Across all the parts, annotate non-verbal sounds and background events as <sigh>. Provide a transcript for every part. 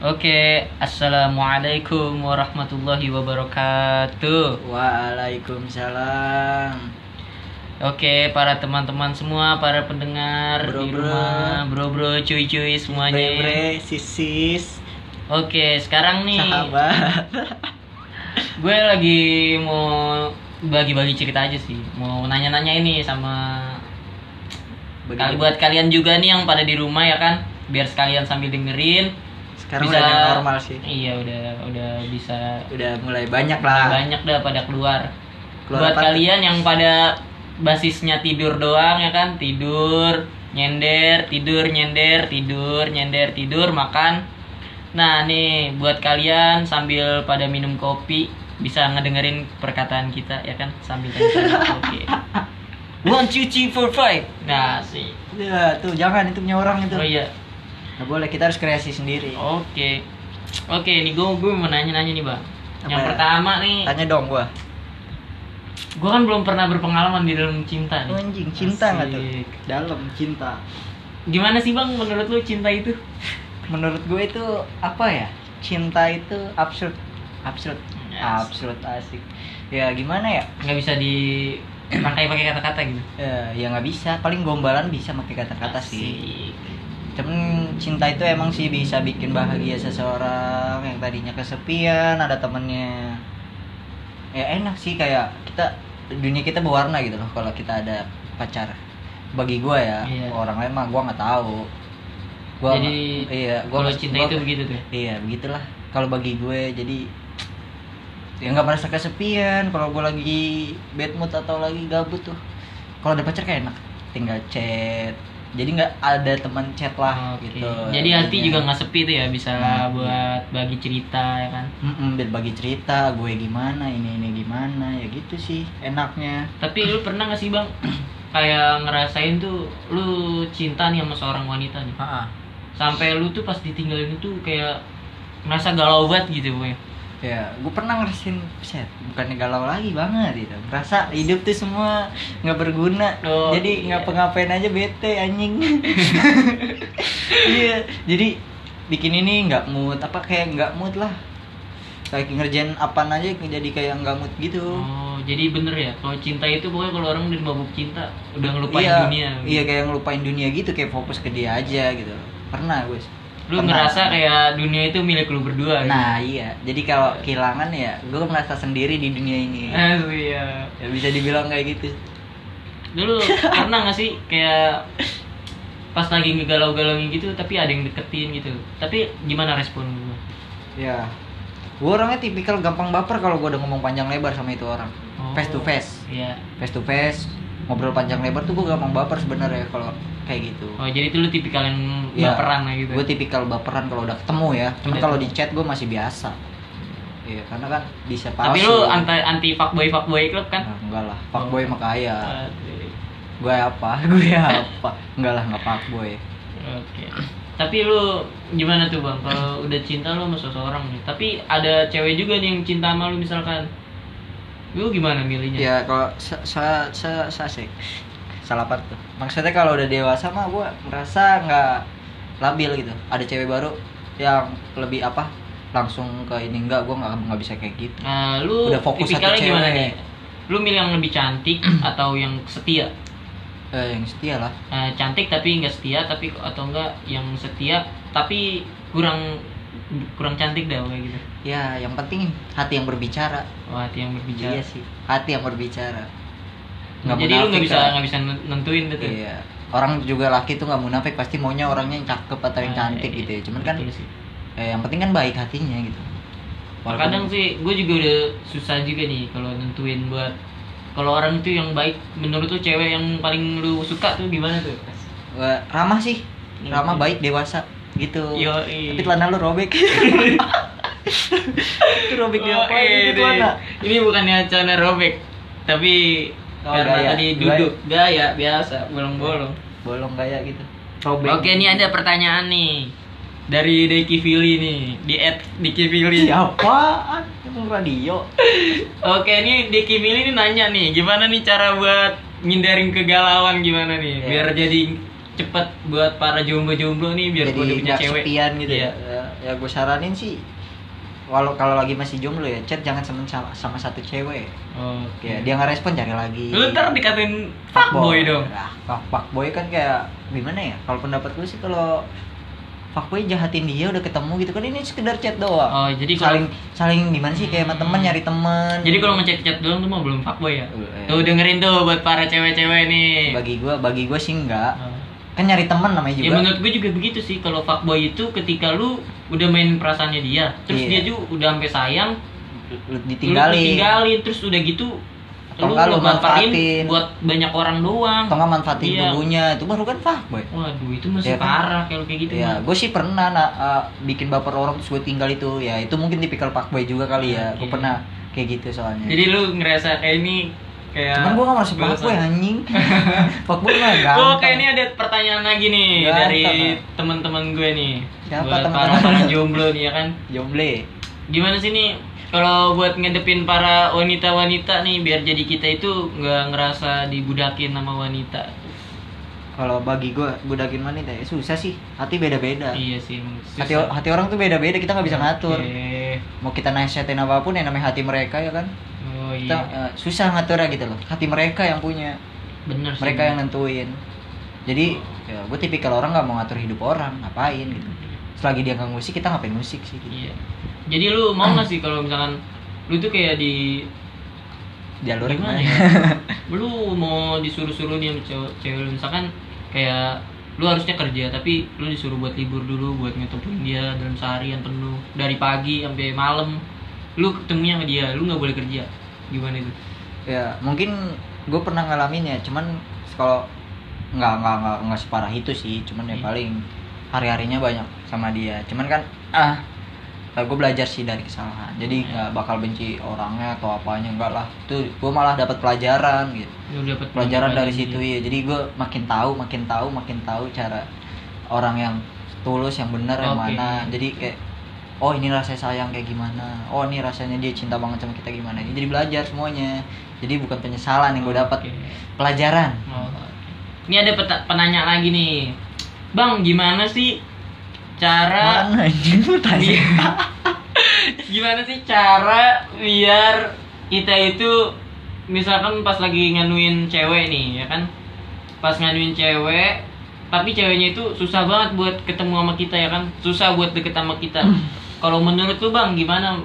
Oke, assalamualaikum warahmatullahi wabarakatuh. Waalaikumsalam. Oke, para teman-teman semua, para pendengar di Bro-bro. rumah, bro-bro, cuy-cuy semuanya. Bre, sisis, Oke, sekarang nih sahabat. <laughs> gue lagi mau bagi-bagi cerita aja sih. Mau nanya-nanya ini sama kali buat kalian juga nih yang pada di rumah ya kan, biar sekalian sambil dengerin. Sekarang udah new normal sih. Iya, udah udah bisa Udah mulai banyak lah. banyak dah pada keluar. Keluar Buat apa? kalian yang pada basisnya tidur doang ya kan, tidur, nyender, tidur, nyender, tidur, nyender, tidur, makan. Nah, nih buat kalian sambil pada minum kopi bisa ngedengerin perkataan kita ya kan sambil. <laughs> Oke. One, two, three, four, five. Nah, sih. Ya, tuh jangan itu punya orang itu. Oh iya. Nggak boleh, kita harus kreasi sendiri. Oke. Oke, nih gue gue mau nanya-nanya nih, Bang. Yang Apa ya? pertama nih, Tanya dong gua. gue kan belum pernah berpengalaman di dalam cinta nih. Anjing, cinta nggak tuh? Dalam cinta. Gimana sih bang menurut lu cinta itu? Menurut gue itu apa ya? Cinta itu absurd. Absurd. Yes. Absurd asik. Ya gimana ya? Nggak bisa dirangkai <clears throat> pakai kata-kata gitu. Ya, ya nggak bisa. Paling gombalan bisa pakai kata-kata sih. Cuman cinta itu emang sih bisa bikin bahagia seseorang yang tadinya kesepian, ada temennya. Ya enak sih kayak kita dunia kita berwarna gitu loh kalau kita ada pacar. Bagi gua ya, Iya. orang lain mah gua nggak tahu. Gua Jadi, nggak- iya, gua Kalau cinta gua- itu begitu tuh. Iya, begitulah. Kalau bagi gue jadi ya nggak merasa kesepian kalau gue lagi bad mood atau lagi gabut tuh. Kalau ada pacar kayak enak, tinggal chat. Jadi nggak ada teman chat lah Oke. gitu. Jadi hati juga nggak sepi tuh ya bisa Nah, buat bagi cerita ya kan. Mm-mm, bagi cerita gue gimana ini ini gimana ya gitu sih enaknya Tapi lu pernah nggak sih bang <clears throat> kayak ngerasain tuh lu cinta nih sama seorang wanita nih sampai lu tuh pas ditinggalin itu kayak ngerasa galau banget gitu boy ya gue pernah ngerasain set bukannya galau lagi banget gitu. Merasa hidup tuh semua nggak berguna. Oh, jadi iya. ngapa-ngapain aja bete anjing. <laughs> Iya jadi bikin ini nggak mood apa kayak nggak mood lah. Kayak ngerjain apaan aja jadi kayak nggak mood gitu. Oh jadi bener ya? Kalau cinta itu pokoknya kalau orang udah mabuk cinta udah ngelupain iya, dunia. iya kayak ngelupain dunia gitu kayak fokus ke dia aja gitu. Pernah gue lu Pernah. ngerasa kayak dunia itu milik lu berdua gitu. nah iya. Jadi kalau kehilangan ya gue merasa sendiri di dunia ini. Asli ya ya bisa dibilang kayak gitu. Dulu <laughs> pernah gak sih kayak pas lagi ngegalau-galauin gitu tapi ada yang deketin gitu? Tapi gimana respon lu? Ya gue orangnya tipikal gampang baper kalau gue udah ngomong panjang lebar sama itu orang. Oh. face to face. iya. Face to face ngobrol panjang lebar tuh gue gampang baper sebenarnya kalau kayak gitu. Oh jadi itu lu tipikal yang Ya, baperan lah gitu gue tipikal baperan kalau udah ketemu ya. Cuma Udah kalau di chat gue masih biasa. Iya karena kan bisa palsu. tapi lu anti anti fuckboy fuckboy club kan? Nah, enggak lah. Fuckboy mah kaya. Gue apa? <laughs> Gue apa? Enggak lah nggak fuckboy. Oke. Tapi lu gimana tuh bang? Kalau udah cinta lu sama seseorang nih, tapi ada cewek juga nih yang cinta sama lu misalkan, lu gimana milihnya? ya kalau sa sa sa, sa sih salah apa tuh maksudnya kalau udah dewasa mah gue merasa nggak labil gitu ada cewek baru yang lebih apa langsung ke ini enggak gue nggak nggak bisa kayak gitu Nah, lu Udah fokus satu gimana cewek. nih? Lu milih yang lebih cantik <clears throat> atau yang setia? eh, yang setia lah Nah, cantik tapi nggak setia, tapi atau enggak yang setia tapi kurang kurang cantik dah kayak gitu. ya yang penting hati yang berbicara Wah, hati yang berbicara. iya sih hati yang berbicara Jadi lu nggak bisa nggak bisa nentuin gitu. iya. Orang juga laki tuh nggak munafik pasti maunya orangnya yang cakep atau yang Ah, cantik iya, gitu ya. Cuman kan sih. eh, yang penting kan baik hatinya gitu. Kadang sih gue juga udah susah juga nih kalau nentuin buat kalau orang itu yang baik menurut lu cewek yang paling lu suka tuh gimana tuh? Wah, ramah sih. Ramah Oke. baik dewasa gitu. Yo, tapi celana lu robek. <laughs> Itu robek apa? Itu celana. Ini bukannya celana robek, tapi Oh, karena gaya. tadi duduk gaya biasa bolong-bolong. bolong gaya gitu robek Oke, ini ada pertanyaan nih dari Deki Vili nih di at Deki Vili. siapa radio <laughs> Oke, ini Deki Vili nih nanya nih, gimana nih cara buat ngindarin kegalauan gimana nih, Ya. biar jadi cepet buat para jomblo-jomblo nih biar jadi gue punya cewek. sepian gitu Iya. ya ya gue saranin sih walau kalau lagi masih jomblo ya chat jangan sama sama, sama satu cewek Oke. ya dia nggak respon cari lagi Lu ntar dikatain fuckboy dong. ah fuck fuckboy kan kayak gimana ya kalau pendapat gue sih kalau fuckboy jahatin dia udah ketemu gitu kan ini sekedar chat doang Oh, jadi kalau saling saling gimana sih kayak sama temen Hmm. nyari temen jadi kalau ngechat-chat doang tuh mah belum fuckboy ya. Eh, Tuh dengerin tuh buat para cewek-cewek nih. bagi gue bagi gue sih enggak Oh. Kan nyari temen namanya Ya juga menurut gue juga begitu sih kalau fuckboy itu ketika lu udah main perasaannya dia, terus Iya. dia tuh udah sampai sayang, lu lu ditinggalin tinggalin terus udah gitu Atau lu manfaatin buat banyak orang doang. atau nggak manfaatin Iya. dulunya itu baru kan fuckboy Waduh, itu masih Iya kan? parah kalau kayak gitu. ya mah. gue sih pernah nah, uh, bikin baper orang terus gue tinggal itu ya itu mungkin tipikal fuckboy juga kali ya gue Oke. pernah kayak gitu soalnya Jadi lu ngerasa kayak ini kayak cuman gue gak Gua- fuckboy anjing <laughs> fuckboy mah Oh, gampang kayak ini ada pertanyaan lagi nih Gampang, dari Pak. teman-teman gue nih. Siapa buat teman-teman? para para jomblo nih ya kan. jomble Gimana sih nih kalau buat ngedepin para wanita-wanita nih biar jadi kita itu nggak ngerasa dibudakin sama wanita. kalau bagi gue budakin wanita ya susah sih hati beda-beda Iya sih. susah. hati hati orang tuh beda-beda kita nggak bisa ngatur Oke. mau kita nasihatin apa pun yang namanya hati mereka ya kan Oh kita iya. uh, susah ngatur gitu loh hati mereka yang punya Bener sih. mereka yang nentuin jadi ya gue tipikal orang nggak mau ngatur hidup orang ngapain gitu selagi dia nggak musik kita ngapain musik sih gitu. Iya. Jadi lu mau nggak sih kalau misalkan lu tuh kayak di jalur gimana ya? <laughs> lu mau disuruh-suruh nih sama cewek, cewek misalkan kayak lu harusnya kerja tapi lu disuruh buat libur dulu buat ngetemuin dia dalam seharian penuh dari pagi sampai malam lu ketemunya sama dia lu nggak boleh kerja gimana itu? Ya mungkin gue pernah ngalamin ya cuman kalau nggak nggak nggak nggak separah itu sih cuman ya Hmm. paling hari harinya banyak sama dia. Cuman kan ah. gue belajar sih dari kesalahan. Jadi Hmm. nggak bakal benci orangnya atau apanya enggak lah. Itu gue malah dapat pelajaran gitu. Lu dapat pelajaran dari situ ya jadi gue makin tahu makin tahu makin tahu cara orang yang tulus yang benar yang Oke. mana. Jadi kayak oh ini rasanya sayang kayak gimana? Oh ini rasanya dia cinta banget sama kita gimana? Ini jadi belajar semuanya. Jadi bukan penyesalan yang gue dapat. Oke. pelajaran. Oh, ini ada peta- penanya lagi nih. Bang gimana sih cara mana Iya. <laughs> gimana sih cara biar kita itu misalkan pas lagi nganuin cewek nih ya kan? Pas nganuin cewek tapi ceweknya itu susah banget buat ketemu sama kita ya kan? Susah buat deket sama kita <clears throat> kalau menurut lu bang gimana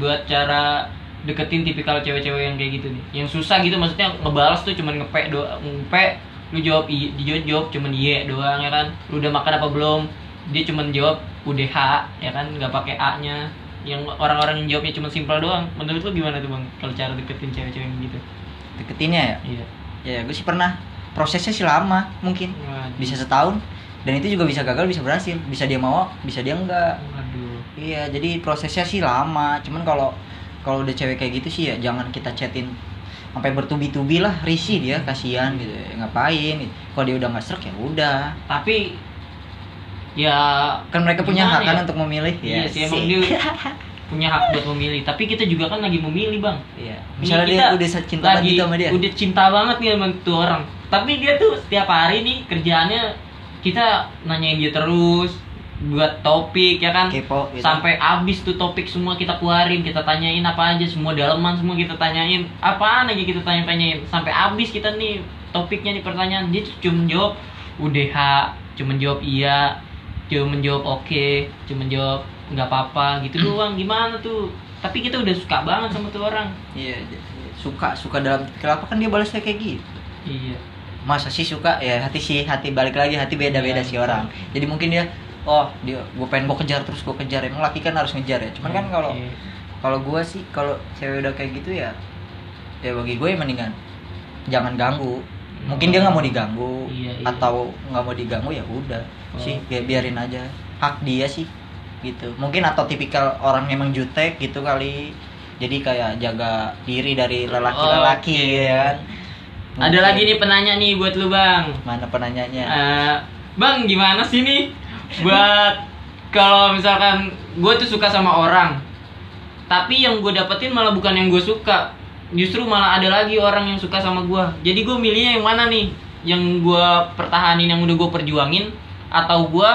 buat cara deketin tipikal cewek-cewek yang kayak gitu nih? Yang susah gitu maksudnya ngebalas tuh cuman ngepek doang ngepek lu jawab i dia jawab cuman iya doang ya kan? Lu udah makan apa belum? Dia cuman jawab UDH ya kan? Nggak pakai A nya yang orang-orang yang jawabnya cuma simpel doang. Menurut lu gimana tuh bang kalau cara deketin cewek-cewek yang gitu? Deketinnya ya? Iya. Ya gue sih pernah. Prosesnya sih lama mungkin. Waduh. bisa setahun. Dan itu juga bisa gagal bisa berhasil. Bisa dia mau bisa dia enggak. Waduh. Iya, jadi prosesnya sih lama. Cuman kalau kalau udah cewek kayak gitu sih ya jangan kita chatin sampai bertubi-tubi lah, risih dia, kasihan gitu. Ya, ngapain? Gitu. Kalau dia udah nggak serak ya udah. tapi ya Kan mereka punya hak kan ya? untuk memilih. Iya sih, emang dia punya hak buat memilih tapi kita juga kan lagi memilih bang Iya. Misalnya dia udah cinta lagi gitu sama dia. udah cinta banget nih sama tuh orang tapi dia tuh setiap hari nih kerjaannya kita nanyain dia terus buat topik ya kan? Kepo gitu. sampai habis tuh topik semua kita keluarin kita tanyain apa aja semua daleman semua kita tanyain. Apaan aja kita tanya tanyain sampai habis kita nih topiknya nih pertanyaan. Dia cuma jawab UDH cuma jawab iya cuma jawab oke cuma jawab nggak apa-apa gitu doang. Gimana tuh? Tapi kita udah suka banget sama tuh orang. Iya, j- suka suka dalam kenapa kan dia balasnya kayak gitu. iya. Masa sih suka? Ya hati sih hati balik lagi hati beda-beda Iya, sih orang. Jadi mungkin dia oh dia gue pengen gue kejar terus gue kejar. Emang laki kan harus ngejar ya? Cuman kan kalau Oke. kalau gue sih kalau cewek udah kayak gitu ya ya bagi gue ya mendingan jangan ganggu. Mungkin dia nggak mau diganggu Iya, iya. atau nggak mau diganggu ya udah Oh. sih bi- biarin aja. Hak dia sih gitu. Mungkin atau tipikal orang emang jutek gitu kali. Jadi kayak jaga diri dari lelaki-lelaki Oke. ya kan? Ada lagi nih penanya nih buat lu bang. Mana penanyanya? Eh, bang gimana sih nih buat kalau misalkan gue tuh suka sama orang tapi yang gue dapetin malah bukan yang gue suka. Justru malah ada lagi orang yang suka sama gue jadi gue milihnya yang mana nih? Yang gue pertahanin yang udah gue perjuangin atau gue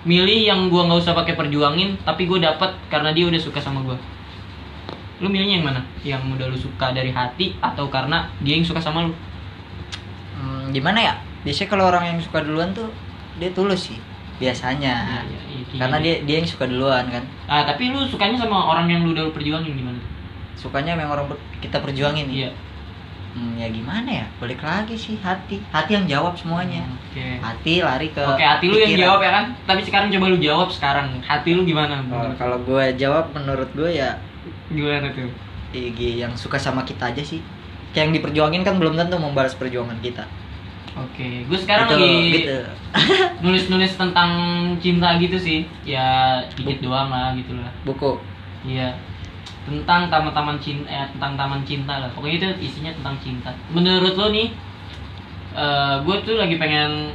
milih yang gua nggak usah pakai perjuangin tapi gue dapat karena dia udah suka sama gua? Lu milihnya yang mana? Yang udah lu suka dari hati atau karena dia yang suka sama lu? Hmm, gimana ya? Biasanya kalau orang yang suka duluan tuh dia tulus sih biasanya. Iya, iya, iya, kayak karena dia dia yang suka duluan kan? Ah tapi lu sukanya sama orang yang lu udah perjuangin gimana sukanya memang orang kita perjuangin nih iya. Hmm, ya gimana ya? Balik lagi sih hati. Hati yang jawab semuanya. Oke. Hati lari ke oke hati lu yang jawab ya kan? Tapi sekarang coba lu jawab sekarang. Hati lu gimana Oh, kalau gue jawab menurut gue ya gimana tuh? IG yang suka sama kita aja sih. Kayak yang diperjuangin kan belum tentu membalas perjuangan kita oke gue sekarang Gitu, lagi gitu. <laughs> nulis-nulis tentang cinta gitu sih. Ya dikit doang lah gitu lah. buku. Iya tentang taman-taman cinta eh, tentang taman cinta lah. Pokoknya itu isinya tentang cinta. Menurut lo nih gue tuh lagi pengen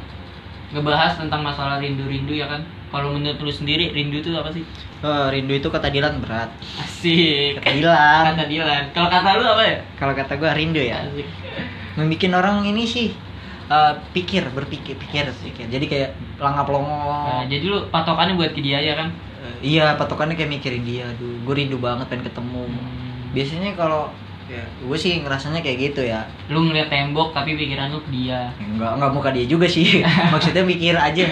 ngebahas tentang masalah rindu-rindu ya kan? Kalau menurut lu sendiri rindu itu apa sih? Oh, rindu itu kata Dilan berat. Asik. Kata Dilan. Kata Dilan. Kalau kata lu apa ya? Kalau kata gue rindu ya. Asik. Membikin orang ini sih eh, pikir berpikir pikir pikir jadi kayak langap Nah, longo jadi lu patokannya buat ke dia ya kan iya patokannya kayak mikirin dia aduh gue rindu banget pengen ketemu Hmm. biasanya kalau ya gue sih ngerasanya kayak gitu ya lu ngeliat tembok tapi pikiran lu ke dia Enggak, enggak muka dia juga sih. <laughs> Maksudnya mikir aja.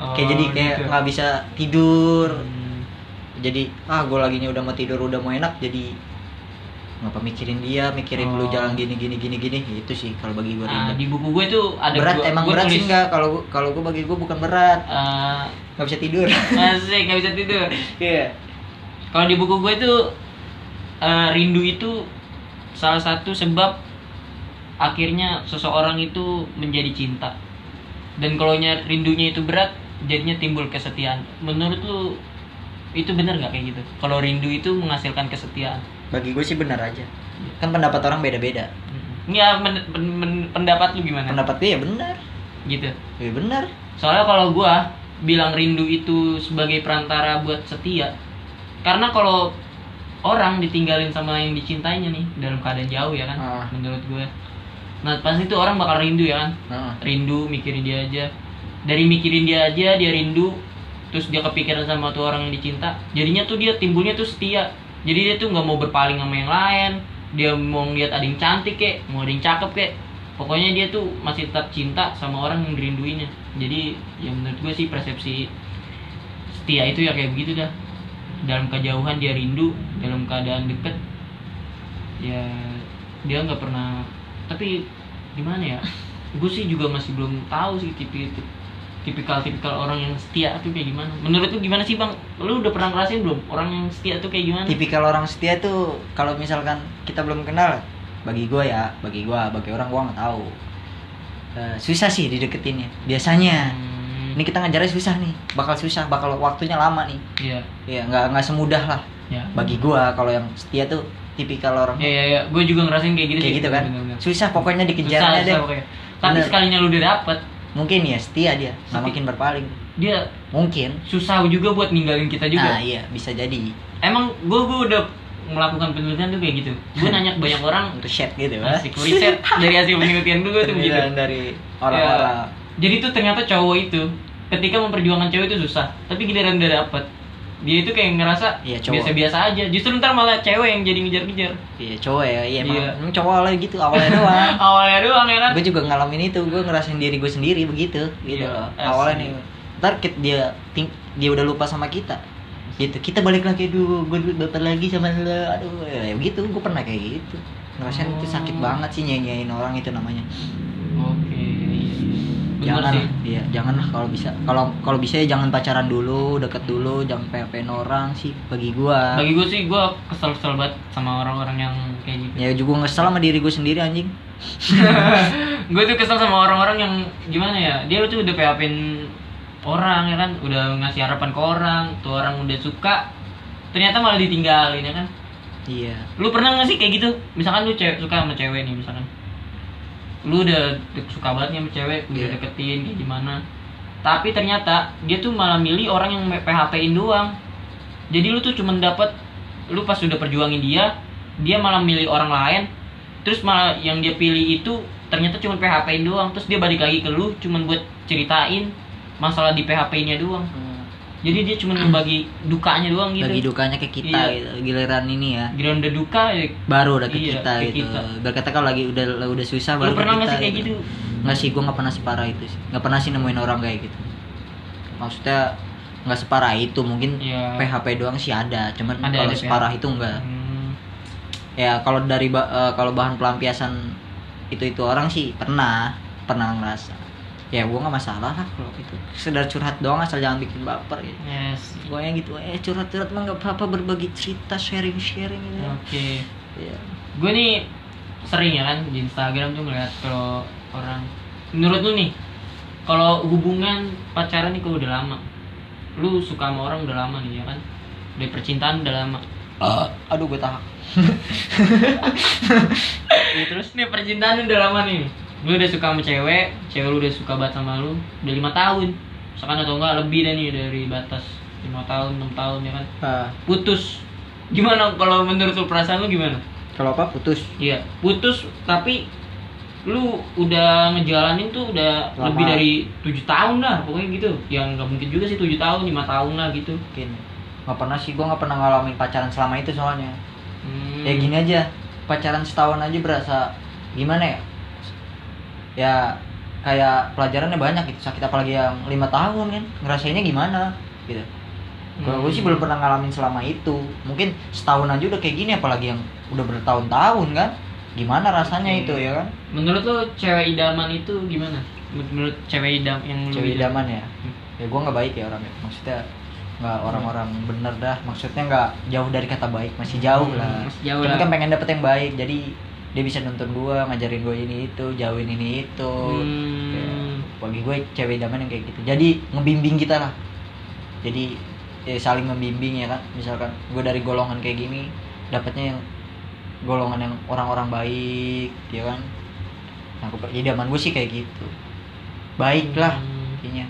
Oh, kayak jadi kayak gitu. nggak bisa tidur. Hmm. Jadi ah gue laginya udah mau tidur udah mau enak jadi ngapa mikirin dia, mikirin Oh. lu jalan gini gini gini gini. Itu sih kalau bagi gue Nah, rindu. di buku gue tuh ada berat gua, emang gua berat tulis, sih enggak kalau kalau gue bagi gue bukan berat. eh, nggak bisa tidur. <laughs> Asik, gak bisa tidur. Iya. Kalau di buku gue tuh eh, rindu itu salah satu sebab akhirnya seseorang itu menjadi cinta. Dan kalau nya rindunya itu berat, jadinya timbul kesetiaan. Menurut lu itu benar nggak kayak gitu? Kalau rindu itu menghasilkan kesetiaan. Bagi gue sih benar aja. Kan pendapat orang beda-beda. Ya men- pen- men- pendapat lu gimana? Pendapat gue ya benar. Gitu. Ya benar. Soalnya kalau gua bilang rindu itu sebagai perantara buat setia. Karena kalau orang ditinggalin sama yang dicintainya nih dalam keadaan jauh ya kan Ah. menurut gue. Nah, pasti tuh orang bakal rindu ya kan. Heeh. Rindu mikirin dia aja. Dari mikirin dia aja dia rindu terus dia kepikiran sama tuh orang yang dicinta. Jadinya tuh dia timbulnya tuh setia. Jadi dia tuh nggak mau berpaling sama yang lain. Dia mau ngeliat ada yang cantik kek, mau ada yang cakep kek. Pokoknya dia tuh masih tetap cinta sama orang yang dirinduinya. Jadi ya menurut gue sih persepsi setia itu ya kayak begitu dah. Dalam kejauhan dia rindu, dalam keadaan deket ya dia nggak pernah. Tapi gimana ya? Gue sih juga masih belum tahu sih tipe tipikal-tipikal orang yang setia tuh kayak gimana? Menurut lu gimana sih bang? Lu udah pernah ngerasain belum orang yang setia tuh kayak gimana? Tipikal orang setia tuh kalau misalkan kita belum kenal, bagi gue ya, bagi gue, bagi orang gue nggak tahu. Eh, susah sih dideketinnya. Biasanya, Hmm, ini kita ngajarnya susah nih, bakal susah, bakal waktunya lama nih. Iya, Ya nggak nggak semudah lah. ya. Bagi gue kalau yang setia tuh tipikal orang Ya, ya, ya. Gue juga ngerasain kayak gitu kayak sih. gitu kan. Susah pokoknya Susah, dikejarnya susah deh. pokoknya. Tapi Bener. sekalinya lu udah dapet, Mungkin ya setia dia, nggak mungkin berpaling. dia Mungkin. susah juga buat ninggalin kita juga. Ah iya bisa jadi. Emang gue gue udah melakukan penelitian tuh kayak gitu. Gue <laughs> nanya ke banyak orang, Untuk share gitu asik riset dari hasil penelitian gue tuh. Penilaian dari orang-orang. Ya. Jadi tuh ternyata cowok itu ketika memperjuangkan cewek itu susah, tapi giliran udah dapet dia itu kayak ngerasa Iya, biasa-biasa aja. Justru ntar malah cewek yang jadi ngejar-ngejar. Iya cowok ya, iya emang, Iya. emang cowok awalnya gitu awalnya <laughs> doang. Awalnya doang ya kan. gue juga ngalamin itu, gue ngerasain diri gue sendiri begitu, gitu Iya, loh. Awalnya nih, ntar dia dia udah lupa sama kita, gitu. Kita balik lagi, aduh, gue baper lagi sama lo, aduh, ya, begitu. Gue pernah kayak gitu. Ngerasain itu sakit Oh. banget sih nyanyiin orang itu namanya. Oke. Jangan sih. iya, jangan lah kalau bisa. Kalau kalau bisa ya jangan pacaran dulu, deket dulu, jangan PHP orang sih bagi gua. Bagi gue sih gue kesel-kesel banget sama orang-orang yang kayak gitu. Ya juga ngesel sama diri gue sendiri anjing. <laughs> gue tuh kesel sama orang-orang yang gimana ya dia tuh udah php orang ya kan udah ngasih harapan ke orang tuh orang udah suka ternyata malah ditinggalin ya kan Iya. lu pernah gak sih kayak gitu misalkan lu cewek suka sama cewek nih misalkan lu udah suka banget nih sama cewek udah Iya. deketin kayak gimana. Tapi ternyata dia tuh malah milih orang yang PHP-in doang. Jadi lu tuh cuman dapet lu pas udah perjuangin dia dia malah milih orang lain. Terus malah yang dia pilih itu ternyata cuma PHP-in doang. Terus dia balik lagi ke lu cuman buat ceritain masalah di PHP-nya doang jadi dia cuma membagi dukanya doang gitu. Bagi dukanya ke kita Iya. gitu giliran ini ya. Giliran udah duka ya. Baru udah ke Iya, kita ke gitu. kita. berkata kalau lagi udah udah susah lu baru ke pernah nggak sih kayak gitu. nggak sih gue nggak pernah separah itu sih. Nggak pernah sih nemuin orang kayak gitu. Maksudnya nggak separah itu. Mungkin Iya. PHP doang sih ada. Cuman kalau separah itu enggak Hmm. ya kalau dari ba- eh, kalau bahan pelampiasan itu itu orang sih pernah. Pernah ngerasa ya gue nggak masalah lah kalau itu sekedar curhat doang asal jangan bikin baper gitu. Yes. Gue yang gitu. Eh curhat curhat mah nggak apa-apa berbagi cerita sharing sharing gitu. Oke. Ya gue nih sering ya kan di Instagram tuh ngeliat kalau orang menurut lu nih kalau hubungan pacaran nih kalau udah lama? Lu suka sama orang udah lama nih ya kan? Dari percintaan udah lama. Aduh gue tahan. <laughs> Ya, terus nih percintaan udah lama nih lu udah suka sama cewek cewek lu udah suka banget sama lu udah lima tahun. Misalkan atau enggak lebih deh nih dari batas lima tahun enam tahun ya kan? Ah, putus. Gimana kalau menurut lu perasaan lu gimana? Kalau apa? Putus. Iya, putus tapi lu udah ngejalanin tuh udah Lama. lebih dari tujuh tahun lah pokoknya gitu. Yang nggak mungkin juga sih tujuh tahun lima tahun lah gitu. Mungkin. Nggak pernah sih gue nggak pernah ngalamin pacaran selama itu soalnya. Hmm. ya gini aja pacaran setahun aja berasa gimana ya ya kayak pelajarannya banyak gitu sakit apalagi yang lima tahun kan ngerasainnya gimana gitu. Kalau gue sih Hmm. belum pernah ngalamin selama itu. Mungkin setahun aja udah kayak gini apalagi yang udah bertahun-tahun kan. Gimana rasanya Oke. itu ya kan? Menurut lu cewek idaman itu gimana? Menurut cewek idam yang cewek idam- idaman ya? Ya gue nggak baik ya orangnya maksudnya nggak orang-orang bener dah. Maksudnya nggak jauh dari kata baik masih jauh Hmm, lah. masih jauh Cuman lah. kan pengen dapet yang baik jadi dia bisa nuntun gue ngajarin gue ini itu jauhin ini itu. Hmm. Ya, bagi gue cewek idaman yang kayak gitu. Jadi ngebimbing kita lah. Jadi ya, saling membimbing ya kan. Misalkan gue dari golongan kayak gini dapatnya yang golongan yang orang-orang baik ya kan. Nah gue idaman gue sih kayak gitu. Baik lah Hmm. intinya.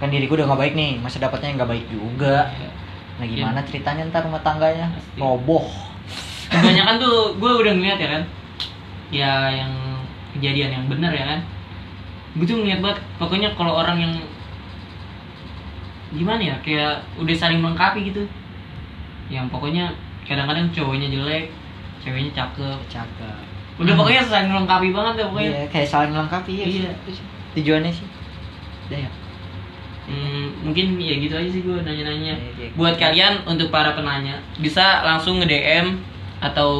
Kan diri gue udah nggak baik nih masa dapatnya yang nggak baik juga? Iya. nah gimana ceritanya ntar rumah tangganya? Roboh kebanyakan tuh gue udah ngeliat ya kan. Ya yang kejadian yang benar ya kan. Gue tuh ngeliat banget pokoknya kalau orang yang gimana ya kayak udah saling melengkapi gitu. Yang pokoknya kadang-kadang cowoknya jelek ceweknya cakep. Cakep. Udah pokoknya saling melengkapi banget ya pokoknya. Iya kayak saling melengkapi ya Iya. itu sih. tujuannya sih. Udah ya. Hmm, mungkin ya gitu aja sih gue nanya-nanya. Iya, iya. Buat kalian untuk para penanya bisa langsung nge DM atau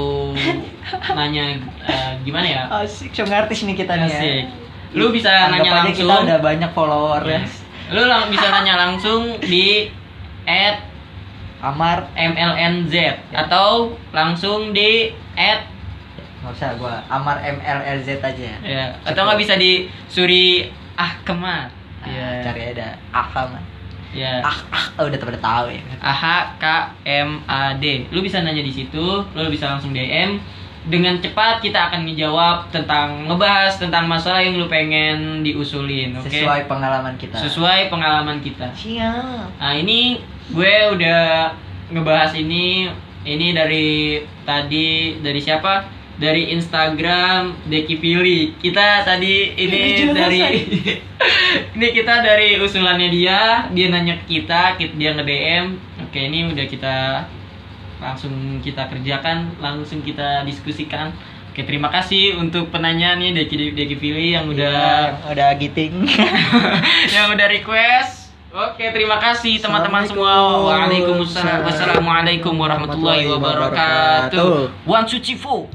<laughs> nanya eh, gimana ya? asik so ngartis nih kita nih ya Asik. Lu bisa Anggap nanya langsung. kita udah banyak follower ya Lu lang bisa <laughs> nanya langsung di at Amar MLNZ atau langsung di at nggak usah gua Amar MLLZ aja ya, atau nggak bisa di Suri Ahkemat. Nah, Ya. cari ada Ahmad Ya. ah ah oh, udah pada tahu ya A H K M A D. Lu bisa nanya di situ, lu bisa langsung DM. Dengan cepat kita akan menjawab tentang ngebahas tentang masalah yang lu pengen diusulin, oke? sesuai pengalaman kita Sesuai pengalaman kita. siap Nah, ini gue udah ngebahas ini ini dari tadi dari siapa? Dari Instagram Deki Pili. Kita tadi ini Jelas, dari <laughs> ini kita dari usulannya dia, dia nanya ke kita, kita dia nge-DM. Oke, ini udah kita langsung kita kerjakan, langsung kita diskusikan. Oke, terima kasih untuk penanya nih Deki Deki Pili yang udah Iya, udah giting <laughs> yang udah request. Oke, terima kasih teman-teman semua. Waalaikumsalam. Wassalamualaikum warahmatullahi wabarakatuh. One, two, three, four.